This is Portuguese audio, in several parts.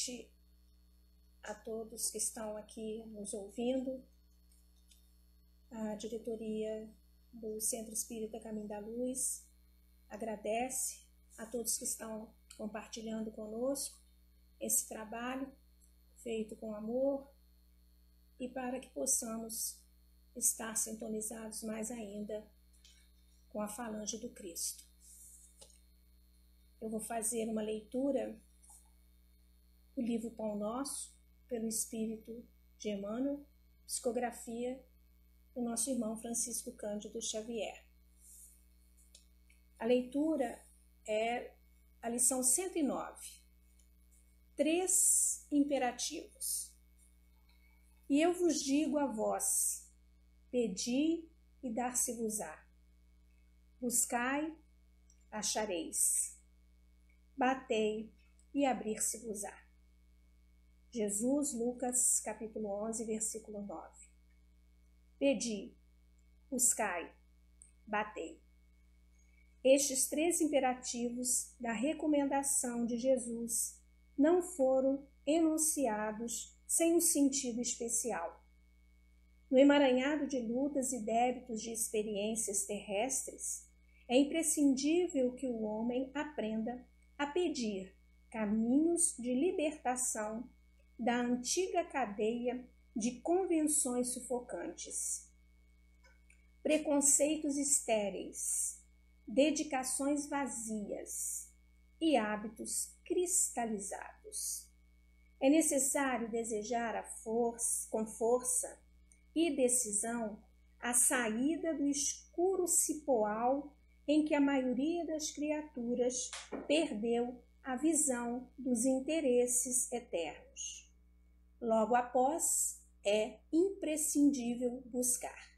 noite a todos que estão aqui nos ouvindo. A diretoria do Centro Espírita Caminho da Luz agradece a todos que estão compartilhando conosco esse trabalho feito com amor e para que possamos estar sintonizados mais ainda com a falange do Cristo. Eu vou fazer uma leitura do livro Pão Nosso, pelo Espírito de Emmanuel, psicografia do nosso irmão Francisco Cândido Xavier. A leitura é a lição 109. Três imperativos. E eu vos digo a vós: pedi e dar-se-vos-á. Buscai, achareis. Batei e abrir-se-vos-á. Jesus, Lucas, capítulo 11, versículo 9. Pedi, buscai, batei. Estes três imperativos da recomendação de Jesus não foram enunciados sem um sentido especial. No emaranhado de lutas e débitos de experiências terrestres, é imprescindível que o homem aprenda a pedir caminhos de libertação da antiga cadeia de convenções sufocantes. Preconceitos estéreis, dedicações vazias e hábitos cristalizados. É necessário desejar a força, com força e decisão a saída do escuro cipoal em que a maioria das criaturas perdeu a visão dos interesses eternos. Logo após, é imprescindível buscar.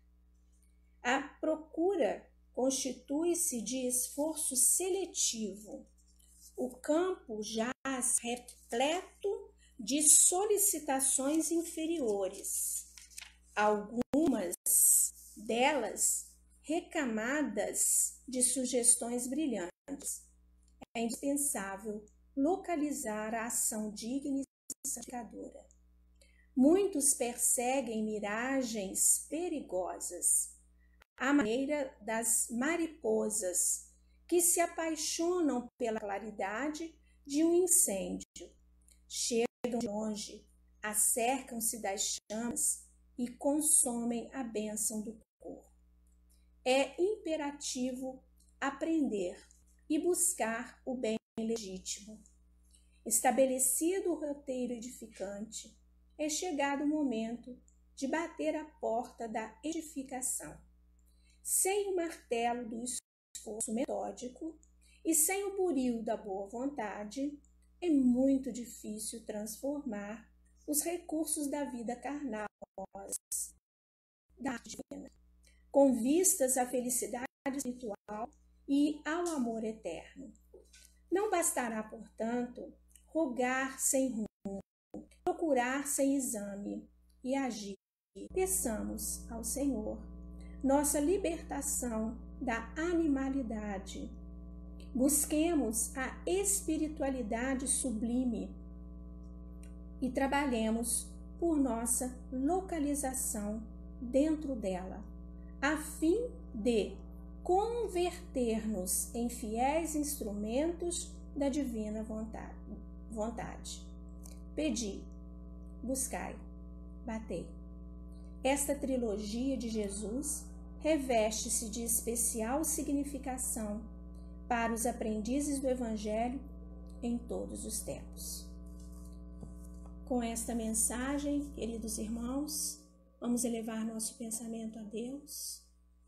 A procura constitui-se de esforço seletivo. O campo jaz repleto de solicitações inferiores, algumas delas recamadas de sugestões brilhantes. É indispensável localizar a ação digna e santificadora. Muitos perseguem miragens perigosas, à maneira das mariposas que se apaixonam pela claridade de um incêndio. Chegam de longe, acercam-se das chamas e consomem a bênção do corpo. É imperativo aprender e buscar o bem legítimo. Estabelecido o roteiro edificante, é chegado o momento de bater a porta da edificação. Sem o martelo do esforço metódico e sem o buril da boa vontade, é muito difícil transformar os recursos da vida carnal da divina, com vistas à felicidade espiritual e ao amor eterno. Não bastará, portanto, rogar sem rumo procurar sem exame e agir. Peçamos ao Senhor nossa libertação da animalidade. Busquemos a espiritualidade sublime e trabalhemos por nossa localização dentro dela, a fim de converter-nos em fiéis instrumentos da divina vontade. Pedi, buscai, batei. Esta trilogia de Jesus reveste-se de especial significação para os aprendizes do Evangelho em todos os tempos. Com esta mensagem, queridos irmãos, vamos elevar nosso pensamento a Deus,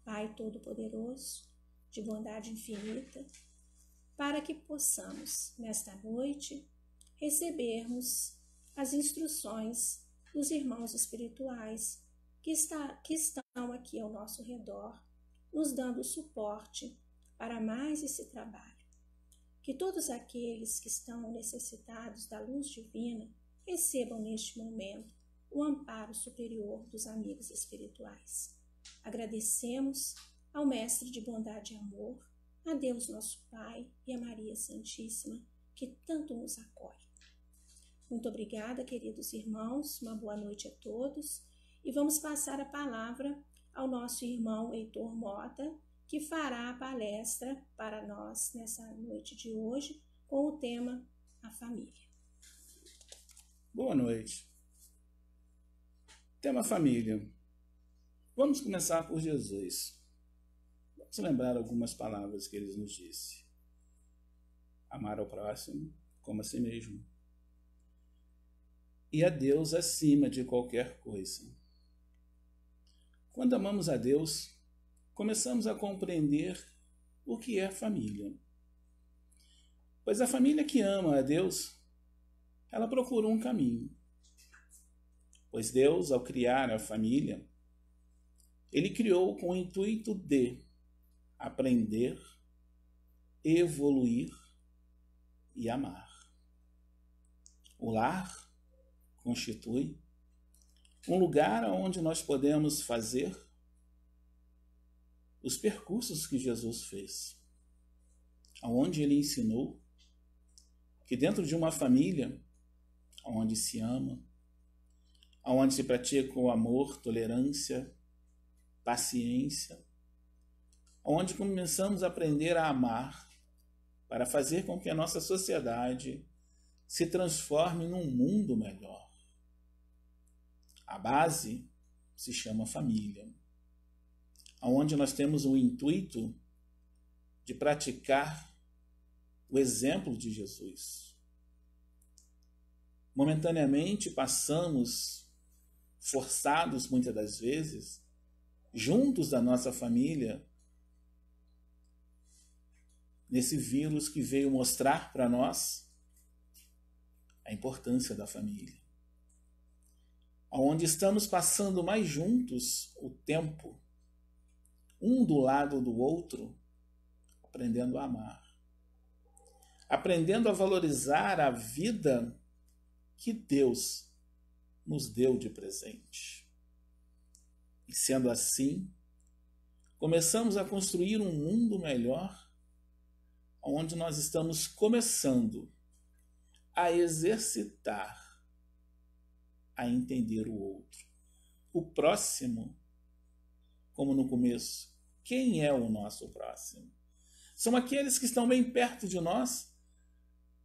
Pai Todo-Poderoso, de bondade infinita, para que possamos, nesta noite, recebermos as instruções dos irmãos espirituais que, está, que estão aqui ao nosso redor, nos dando suporte para mais esse trabalho. Que todos aqueles que estão necessitados da luz divina recebam neste momento o amparo superior dos amigos espirituais. Agradecemos ao Mestre de Bondade e Amor, a Deus nosso Pai e a Maria Santíssima, que tanto nos acolhe. Muito obrigada, queridos irmãos. Uma boa noite a todos. E vamos passar a palavra ao nosso irmão Heitor Mota, que fará a palestra para nós nessa noite de hoje com o tema A Família. Boa noite. Tema família. Vamos começar por Jesus. Vamos lembrar algumas palavras que ele nos disse. Amar ao próximo como a si mesmo. E a Deus acima de qualquer coisa. Quando amamos a Deus, começamos a compreender o que é família. Pois a família que ama a Deus, ela procura um caminho. Pois Deus, ao criar a família, ele criou com o intuito de aprender, evoluir e amar. O lar constitui um lugar onde nós podemos fazer os percursos que Jesus fez, aonde ele ensinou que dentro de uma família onde se ama, onde se pratica o amor, tolerância, paciência, onde começamos a aprender a amar para fazer com que a nossa sociedade se transforme num mundo melhor. A base se chama família, onde nós temos o intuito de praticar o exemplo de Jesus. Momentaneamente passamos, forçados muitas das vezes, juntos da nossa família, nesse vírus que veio mostrar para nós a importância da família. Onde estamos passando mais juntos o tempo, um do lado do outro, aprendendo a amar, aprendendo a valorizar a vida que Deus nos deu de presente. E sendo assim, começamos a construir um mundo melhor, onde nós estamos começando a exercitar, a entender o outro. O próximo, como no começo, quem é o nosso próximo? São aqueles que estão bem perto de nós,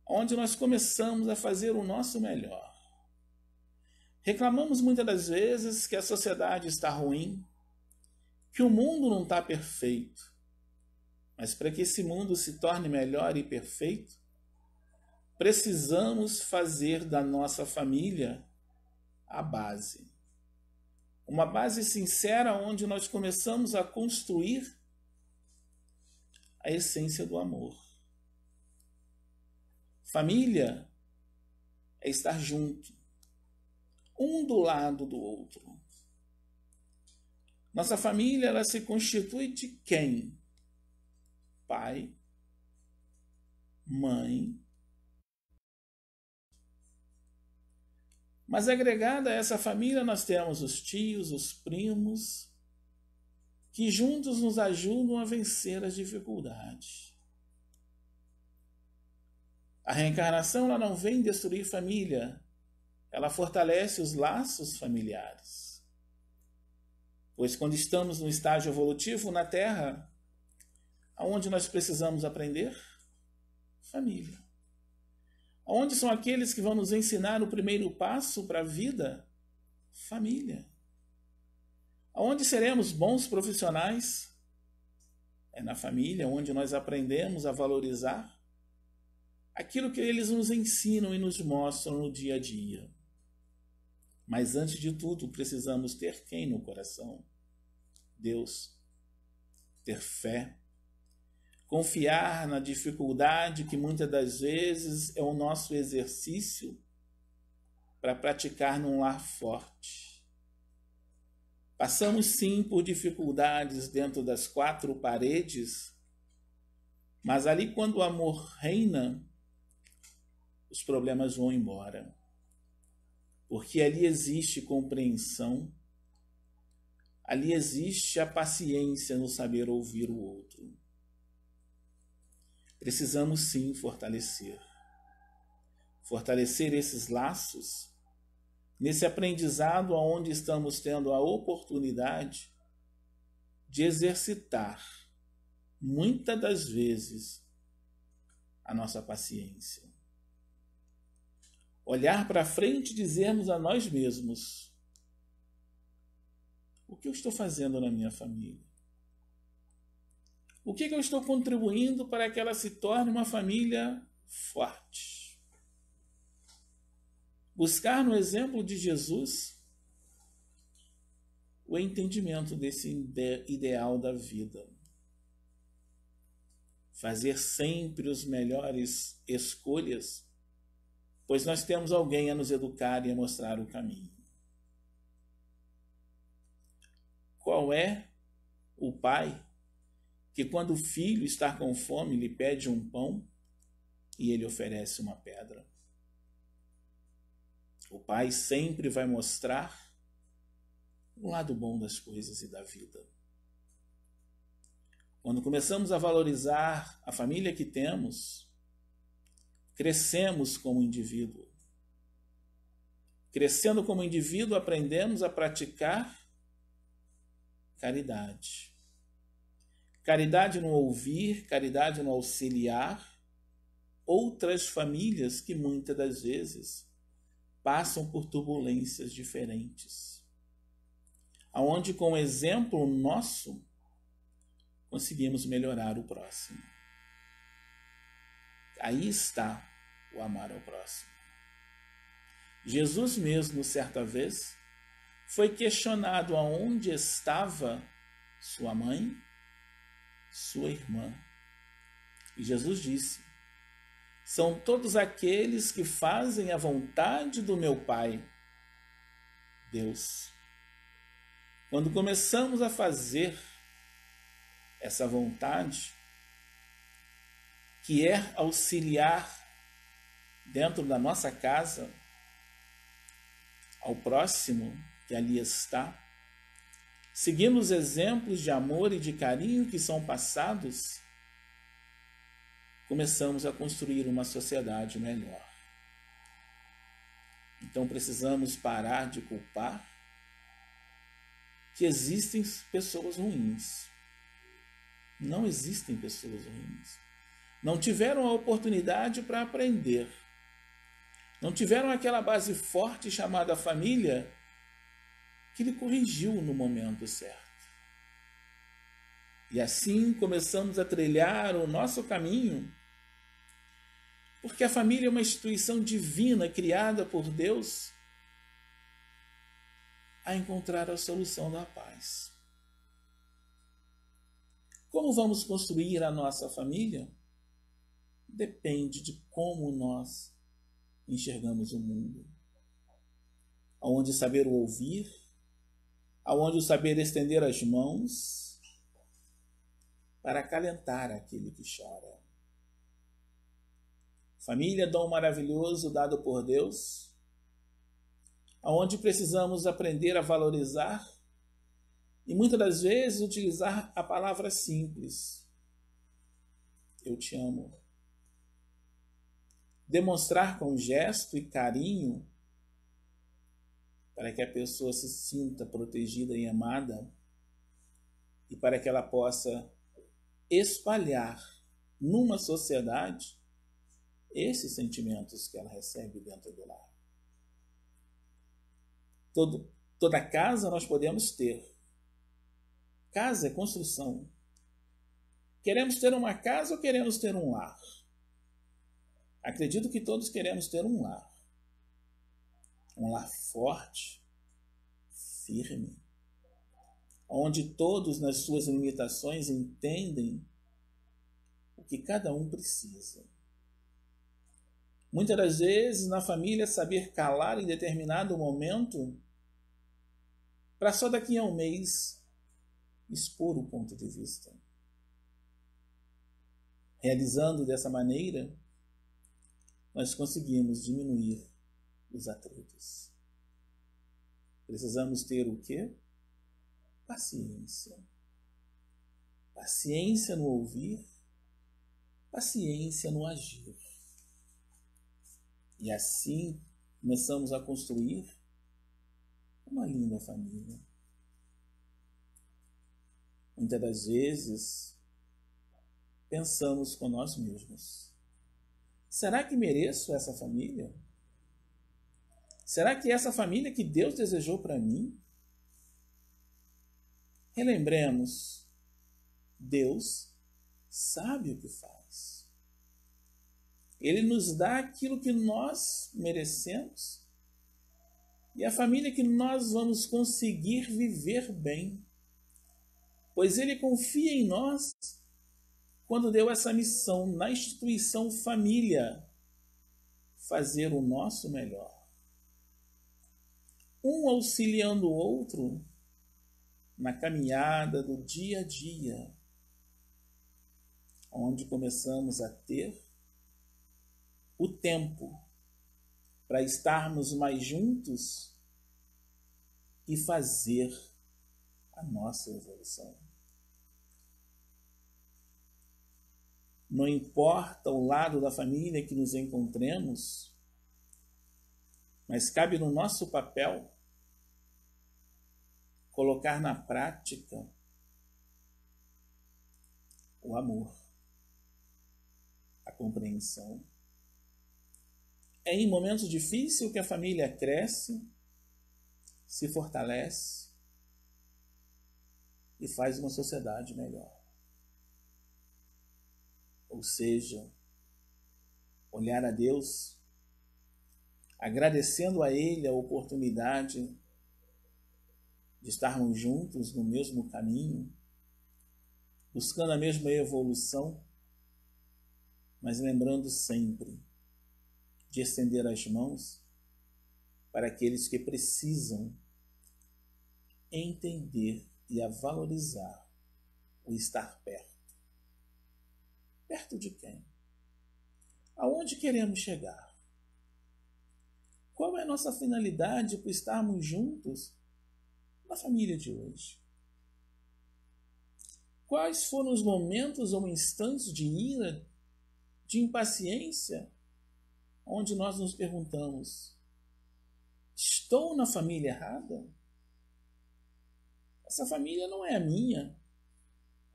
onde nós começamos a fazer o nosso melhor. Reclamamos muitas das vezes que a sociedade está ruim, que o mundo não está perfeito. Mas para que esse mundo se torne melhor e perfeito, precisamos fazer da nossa família a base. Uma base sincera onde nós começamos a construir a essência do amor. Família é estar junto, um do lado do outro. Nossa família ela se constitui de quem? Pai, mãe, Mas agregada a essa família, nós temos os tios, os primos, que juntos nos ajudam a vencer as dificuldades. A reencarnação ela não vem destruir família, ela fortalece os laços familiares. Pois quando estamos no estágio evolutivo na Terra, aonde nós precisamos aprender? Família. Onde são aqueles que vão nos ensinar o primeiro passo para a vida? Família. Onde seremos bons profissionais? É na família onde nós aprendemos a valorizar aquilo que eles nos ensinam e nos mostram no dia a dia. Mas antes de tudo, precisamos ter quem no coração? Deus. Ter fé confiar na dificuldade que muitas das vezes é o nosso exercício para praticar num lar forte. Passamos sim por dificuldades dentro das quatro paredes, mas ali quando o amor reina, os problemas vão embora. Porque ali existe compreensão, ali existe a paciência no saber ouvir o outro precisamos sim fortalecer. fortalecer esses laços, nesse aprendizado onde estamos tendo a oportunidade de exercitar, muitas das vezes, a nossa paciência. Olhar para frente e dizermos a nós mesmos: o que eu estou fazendo na minha família? O que eu estou contribuindo para que ela se torne uma família forte? Buscar no exemplo de Jesus o entendimento desse ideal da vida. Fazer sempre os melhores escolhas, pois nós temos alguém a nos educar e a mostrar o caminho. Qual é o pai que, quando o filho está com fome, lhe pede um pão e ele oferece uma pedra? O pai sempre vai mostrar o lado bom das coisas e da vida. Quando começamos a valorizar a família que temos, crescemos como indivíduo. Crescendo como indivíduo, aprendemos a praticar caridade. Caridade no ouvir, caridade no auxiliar outras famílias que muitas das vezes passam por turbulências diferentes aonde com o exemplo nosso conseguimos melhorar o próximo. Aí está o amar ao próximo. Jesus mesmo, certa vez, foi questionado aonde estava sua mãe, sua irmã. E Jesus disse: São todos aqueles que fazem a vontade do meu Pai, Deus. Quando começamos a fazer essa vontade, que é auxiliar dentro da nossa casa ao próximo que ali está, seguindo os exemplos de amor e de carinho que são passados, começamos a construir uma sociedade melhor. Então precisamos parar de culpar que existem pessoas ruins. Não existem pessoas ruins. Não tiveram a oportunidade para aprender. Não tiveram aquela base forte chamada família que lhe corrigiu no momento certo. E assim começamos a trilhar o nosso caminho, porque a família é uma instituição divina criada por Deus a encontrar a solução da paz. Como vamos construir a nossa família? Depende de como nós enxergamos o mundo. Aonde saber ouvir, aonde o saber estender as mãos para acalentar aquele que chora. Família, dom maravilhoso dado por Deus onde precisamos aprender a valorizar e muitas das vezes utilizar a palavra simples. Eu te amo. Demonstrar com gesto e carinho para que a pessoa se sinta protegida e amada e para que ela possa espalhar numa sociedade esses sentimentos que ela recebe dentro do lar. Todo, toda casa nós podemos ter. Casa é construção. Queremos ter uma casa ou queremos ter um lar? Acredito que todos queremos ter um lar. Um lar forte, firme, onde todos, nas suas limitações, entendem o que cada um precisa. Muitas das vezes, na família, saber calar em determinado momento para só daqui a um mês expor o ponto de vista. Realizando dessa maneira, nós conseguimos diminuir os atritos. Precisamos ter o quê? Paciência. Paciência no ouvir, paciência no agir. E assim começamos a construir uma linda família. Muitas das vezes pensamos com nós mesmos: será que mereço essa família? Será que essa família que Deus desejou para mim? Relembremos, Deus sabe o que faz. Ele nos dá aquilo que nós merecemos e a família que nós vamos conseguir viver bem. Pois Ele confia em nós quando deu essa missão na instituição família, fazer o nosso melhor. Um auxiliando o outro na caminhada do dia a dia, onde começamos a ter o tempo para estarmos mais juntos e fazer a nossa evolução. Não importa o lado da família que nos encontremos, mas cabe no nosso papel colocar na prática o amor, a compreensão. É em momentos difíceis que a família cresce, se fortalece e faz uma sociedade melhor. Ou seja, olhar a Deus, agradecendo a Ele a oportunidade de estarmos juntos no mesmo caminho, buscando a mesma evolução, mas lembrando sempre de estender as mãos para aqueles que precisam entender e a valorizar o estar perto. Perto de quem? Aonde queremos chegar? Qual é a nossa finalidade por estarmos juntos na família de hoje? Quais foram os momentos ou instantes de ira, de impaciência, onde nós nos perguntamos: estou na família errada? Essa família não é a minha.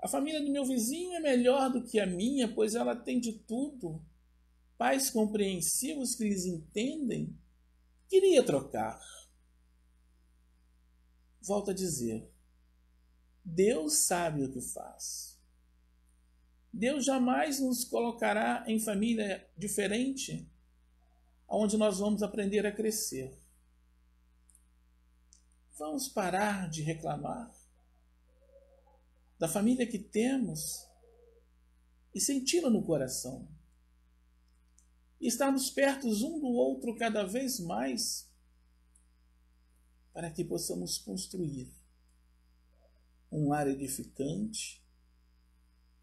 A família do meu vizinho é melhor do que a minha, pois ela tem de tudo. Pais compreensivos que lhes entendem. Queria trocar volto a dizer: Deus sabe o que faz. Deus jamais nos colocará em família diferente, onde nós vamos aprender a crescer. Vamos parar de reclamar da família que temos e senti-la no coração. E estarmos perto um do outro cada vez mais para que possamos construir um ar edificante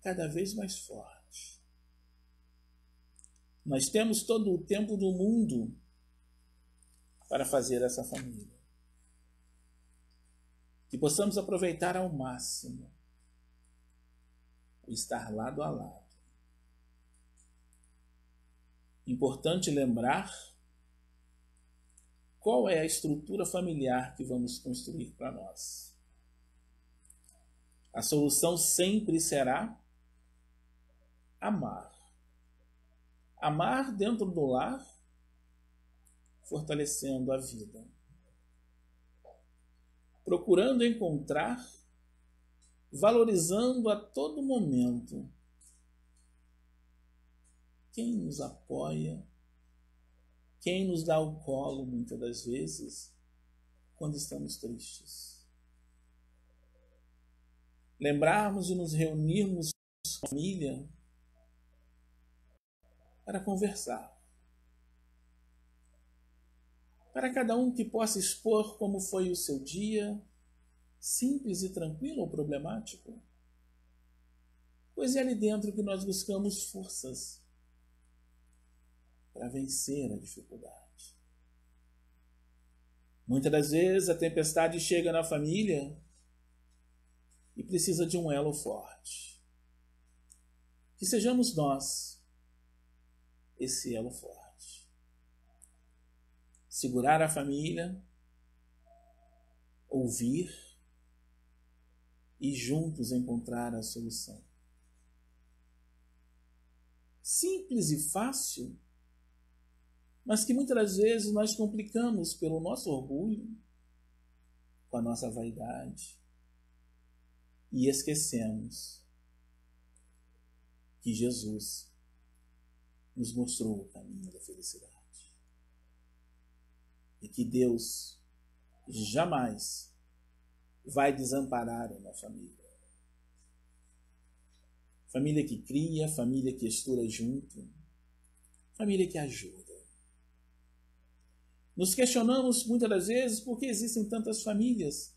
cada vez mais forte. Nós temos todo o tempo do mundo para fazer essa família. Que possamos aproveitar ao máximo o estar lado a lado. Importante lembrar qual é a estrutura familiar que vamos construir para nós. A solução sempre será amar. Amar dentro do lar, fortalecendo a vida. Procurando encontrar, valorizando a todo momento quem nos apoia quem nos dá o colo muitas das vezes quando estamos tristes. Lembrarmos de nos reunirmos com a família para conversar. Para cada um que possa expor como foi o seu dia, simples e tranquilo ou problemático. Pois é ali dentro que nós buscamos forças para vencer a dificuldade. Muitas das vezes a tempestade chega na família e precisa de um elo forte. Que sejamos nós esse elo forte. segurar a família, ouvir e juntos encontrar a solução. Simples e fácil, mas que muitas vezes nós complicamos pelo nosso orgulho, com a nossa vaidade e esquecemos que Jesus nos mostrou o caminho da felicidade. E que Deus jamais vai desamparar uma família. Família que cria, família que estuda junto, família que ajuda. Nos questionamos muitas das vezes por que existem tantas famílias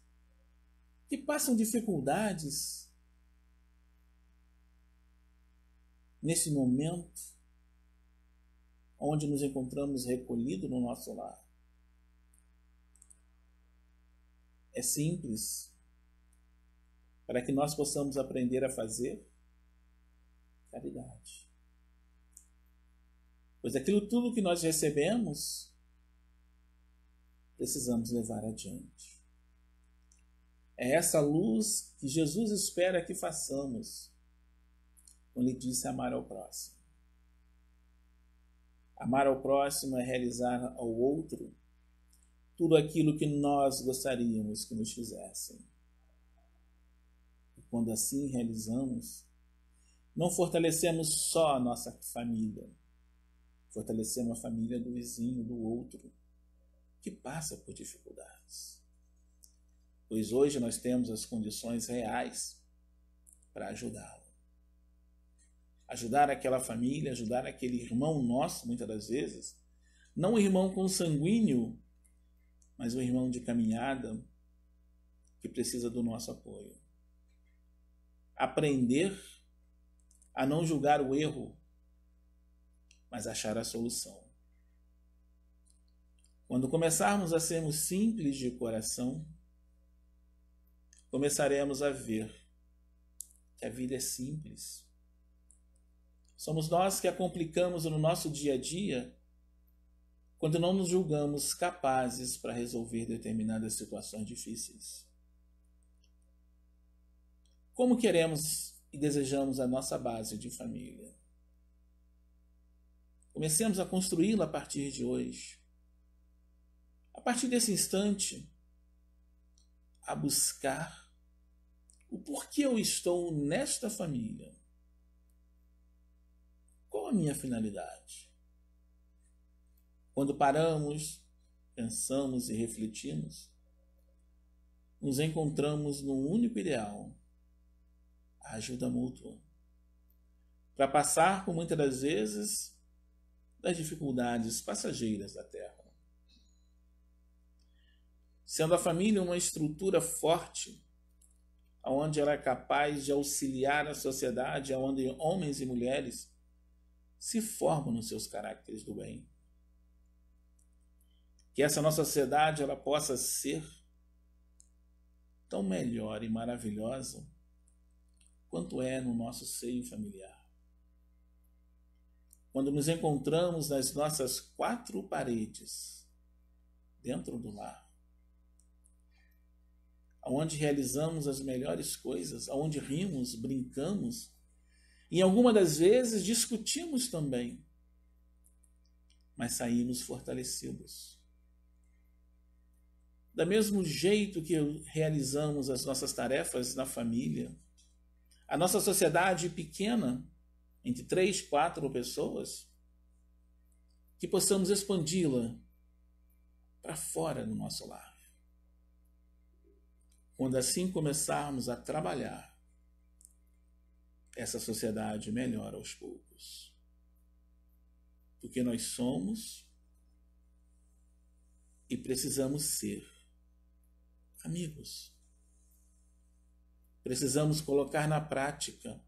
que passam dificuldades nesse momento onde nos encontramos recolhidos no nosso lar. É simples para que nós possamos aprender a fazer caridade. Pois aquilo tudo que nós recebemos, precisamos levar adiante. É essa luz que Jesus espera que façamos quando ele disse amar ao próximo. Amar ao próximo é realizar ao outro tudo aquilo que nós gostaríamos que nos fizessem. E quando assim realizamos, não fortalecemos só a nossa família, fortalecemos a família do vizinho, do outro, que passa por dificuldades. Pois hoje nós temos as condições reais para ajudá-lo ajudar aquela família, ajudar aquele irmão nosso, muitas das vezes, não um irmão consanguíneo, mas um irmão de caminhada que precisa do nosso apoio. Aprender a não julgar o erro, mas achar a solução. Quando começarmos a sermos simples de coração, começaremos a ver que a vida é simples Somos nós que a complicamos no nosso dia a dia quando não nos julgamos capazes para resolver determinadas situações difíceis. Como queremos e desejamos a nossa base de família? Comecemos a construí-la a partir de hoje. A partir desse instante, a buscar o porquê eu estou nesta família qual a minha finalidade? Quando paramos, pensamos e refletimos, nos encontramos num único ideal: a ajuda mútua. Para passar, por muitas das vezes, das dificuldades passageiras da Terra. Sendo a família uma estrutura forte, onde ela é capaz de auxiliar a sociedade, onde homens e mulheres se formam nos seus caracteres do bem. Que essa nossa sociedade ela possa ser tão melhor e maravilhosa quanto é no nosso seio familiar. Quando nos encontramos nas nossas quatro paredes, dentro do lar, onde realizamos as melhores coisas, onde rimos, brincamos, em alguma das vezes discutimos também, mas saímos fortalecidos. Da mesmo jeito que realizamos as nossas tarefas na família, a nossa sociedade pequena, entre três, quatro pessoas, que possamos expandi-la para fora do nosso lar. Quando assim começarmos a trabalhar essa sociedade melhora aos poucos. Porque nós somos e precisamos ser amigos. Precisamos colocar na prática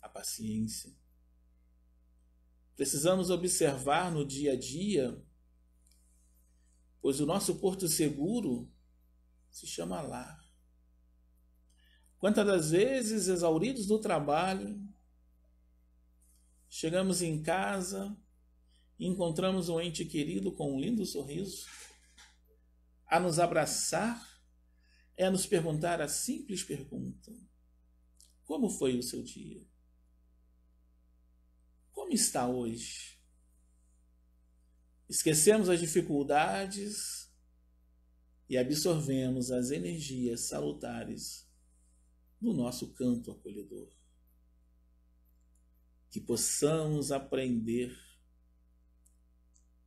a paciência. Precisamos observar no dia a dia, pois o nosso porto seguro se chama lar. Quantas das vezes, exauridos do trabalho, chegamos em casa e encontramos um ente querido com um lindo sorriso, a nos abraçar é nos perguntar a simples pergunta: Como foi o seu dia? Como está hoje? Esquecemos as dificuldades e absorvemos as energias salutares do nosso canto acolhedor. Que possamos aprender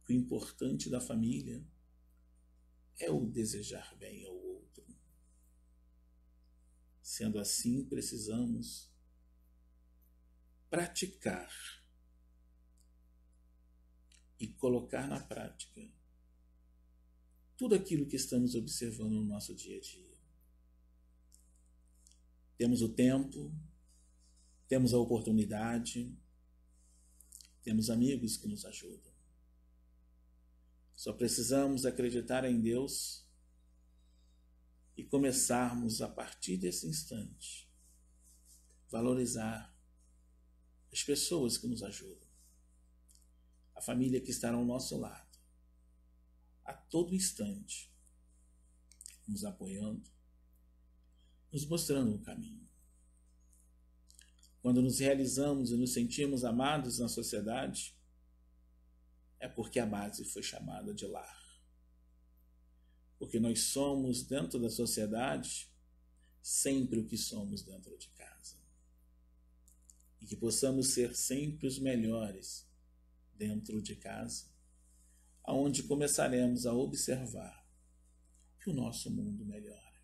que o importante da família é o desejar bem ao outro. Sendo assim, precisamos praticar e colocar na prática tudo aquilo que estamos observando no nosso dia a dia. Temos o tempo, temos a oportunidade, temos amigos que nos ajudam. Só precisamos acreditar em Deus e começarmos a partir desse instante valorizar as pessoas que nos ajudam, a família que está ao nosso lado, a todo instante, nos apoiando, nos mostrando o caminho. Quando nos realizamos e nos sentimos amados na sociedade, é porque a base foi chamada de lar. Porque nós somos, dentro da sociedade, sempre o que somos dentro de casa. E que possamos ser sempre os melhores dentro de casa, aonde começaremos a observar que o nosso mundo melhora.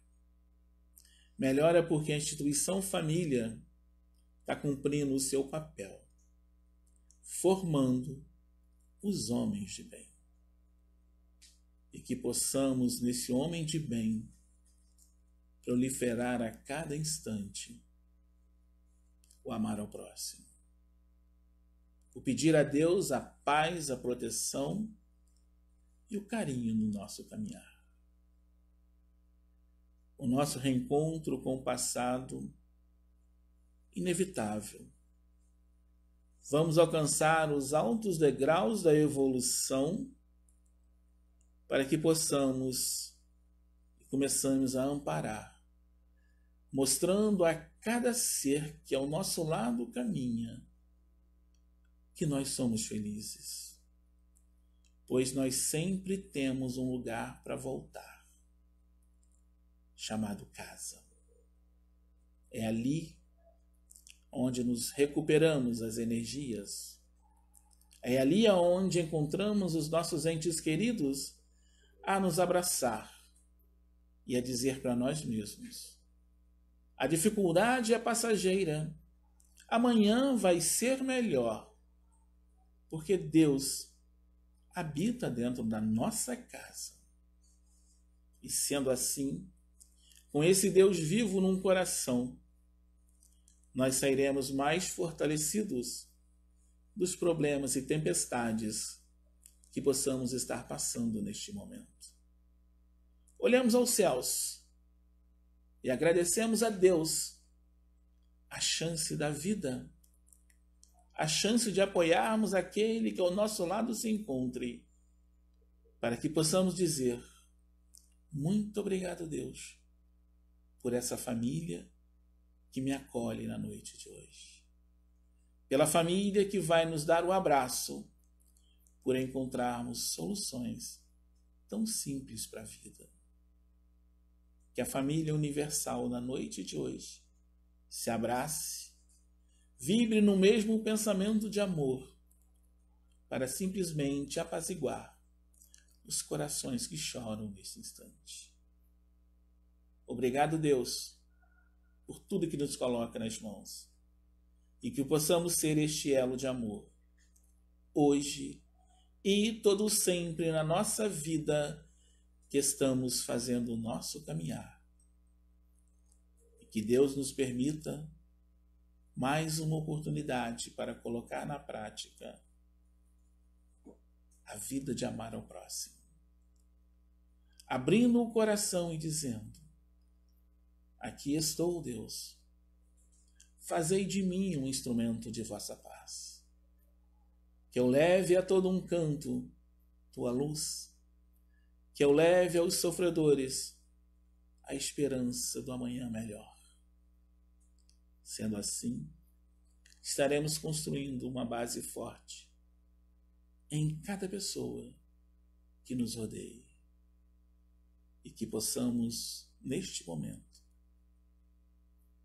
Melhora porque a instituição família está cumprindo o seu papel, formando os homens de bem. E que possamos, nesse homem de bem, proliferar a cada instante o amar ao próximo. O pedir a Deus a paz, a proteção e o carinho no nosso caminhar. O nosso reencontro com o passado inevitável vamos alcançar os altos degraus da evolução para que possamos e começamos a amparar, mostrando a cada ser que ao nosso lado caminha que nós somos felizes, pois nós sempre temos um lugar para voltar, chamado casa. É ali onde nos recuperamos as energias. É ali onde encontramos os nossos entes queridos a nos abraçar e a dizer para nós mesmos: a dificuldade é passageira, amanhã vai ser melhor, porque Deus habita dentro da nossa casa. E sendo assim, com esse Deus vivo num coração, nós sairemos mais fortalecidos dos problemas e tempestades que possamos estar passando neste momento. Olhamos aos céus e agradecemos a Deus a chance da vida, a chance de apoiarmos aquele que ao nosso lado se encontre, para que possamos dizer: Muito obrigado, Deus, por essa família que me acolhe na noite de hoje. Pela família que vai nos dar o abraço, por encontrarmos soluções tão simples para a vida. Que a família universal na noite de hoje se abrace, vibre no mesmo pensamento de amor, para simplesmente apaziguar os corações que choram nesse instante. Obrigado, Deus por tudo que nos coloca nas mãos. E que possamos ser este elo de amor, hoje e todo sempre na nossa vida que estamos fazendo o nosso caminhar. E que Deus nos permita mais uma oportunidade para colocar na prática a vida de amar ao próximo. Abrindo o coração e dizendo: Aqui estou, Deus. Fazei de mim um instrumento de vossa paz. Que eu leve a todo um canto tua luz, que eu leve aos sofredores a esperança do amanhã melhor. Sendo assim, estaremos construindo uma base forte em cada pessoa que nos rodeie e que possamos, neste momento,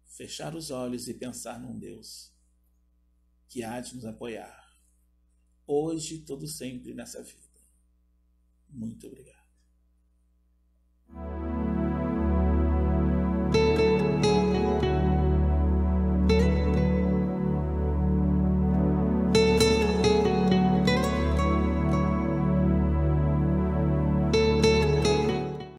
fechar os olhos e pensar num Deus que há de nos apoiar, hoje e todo sempre nessa vida. Muito obrigado.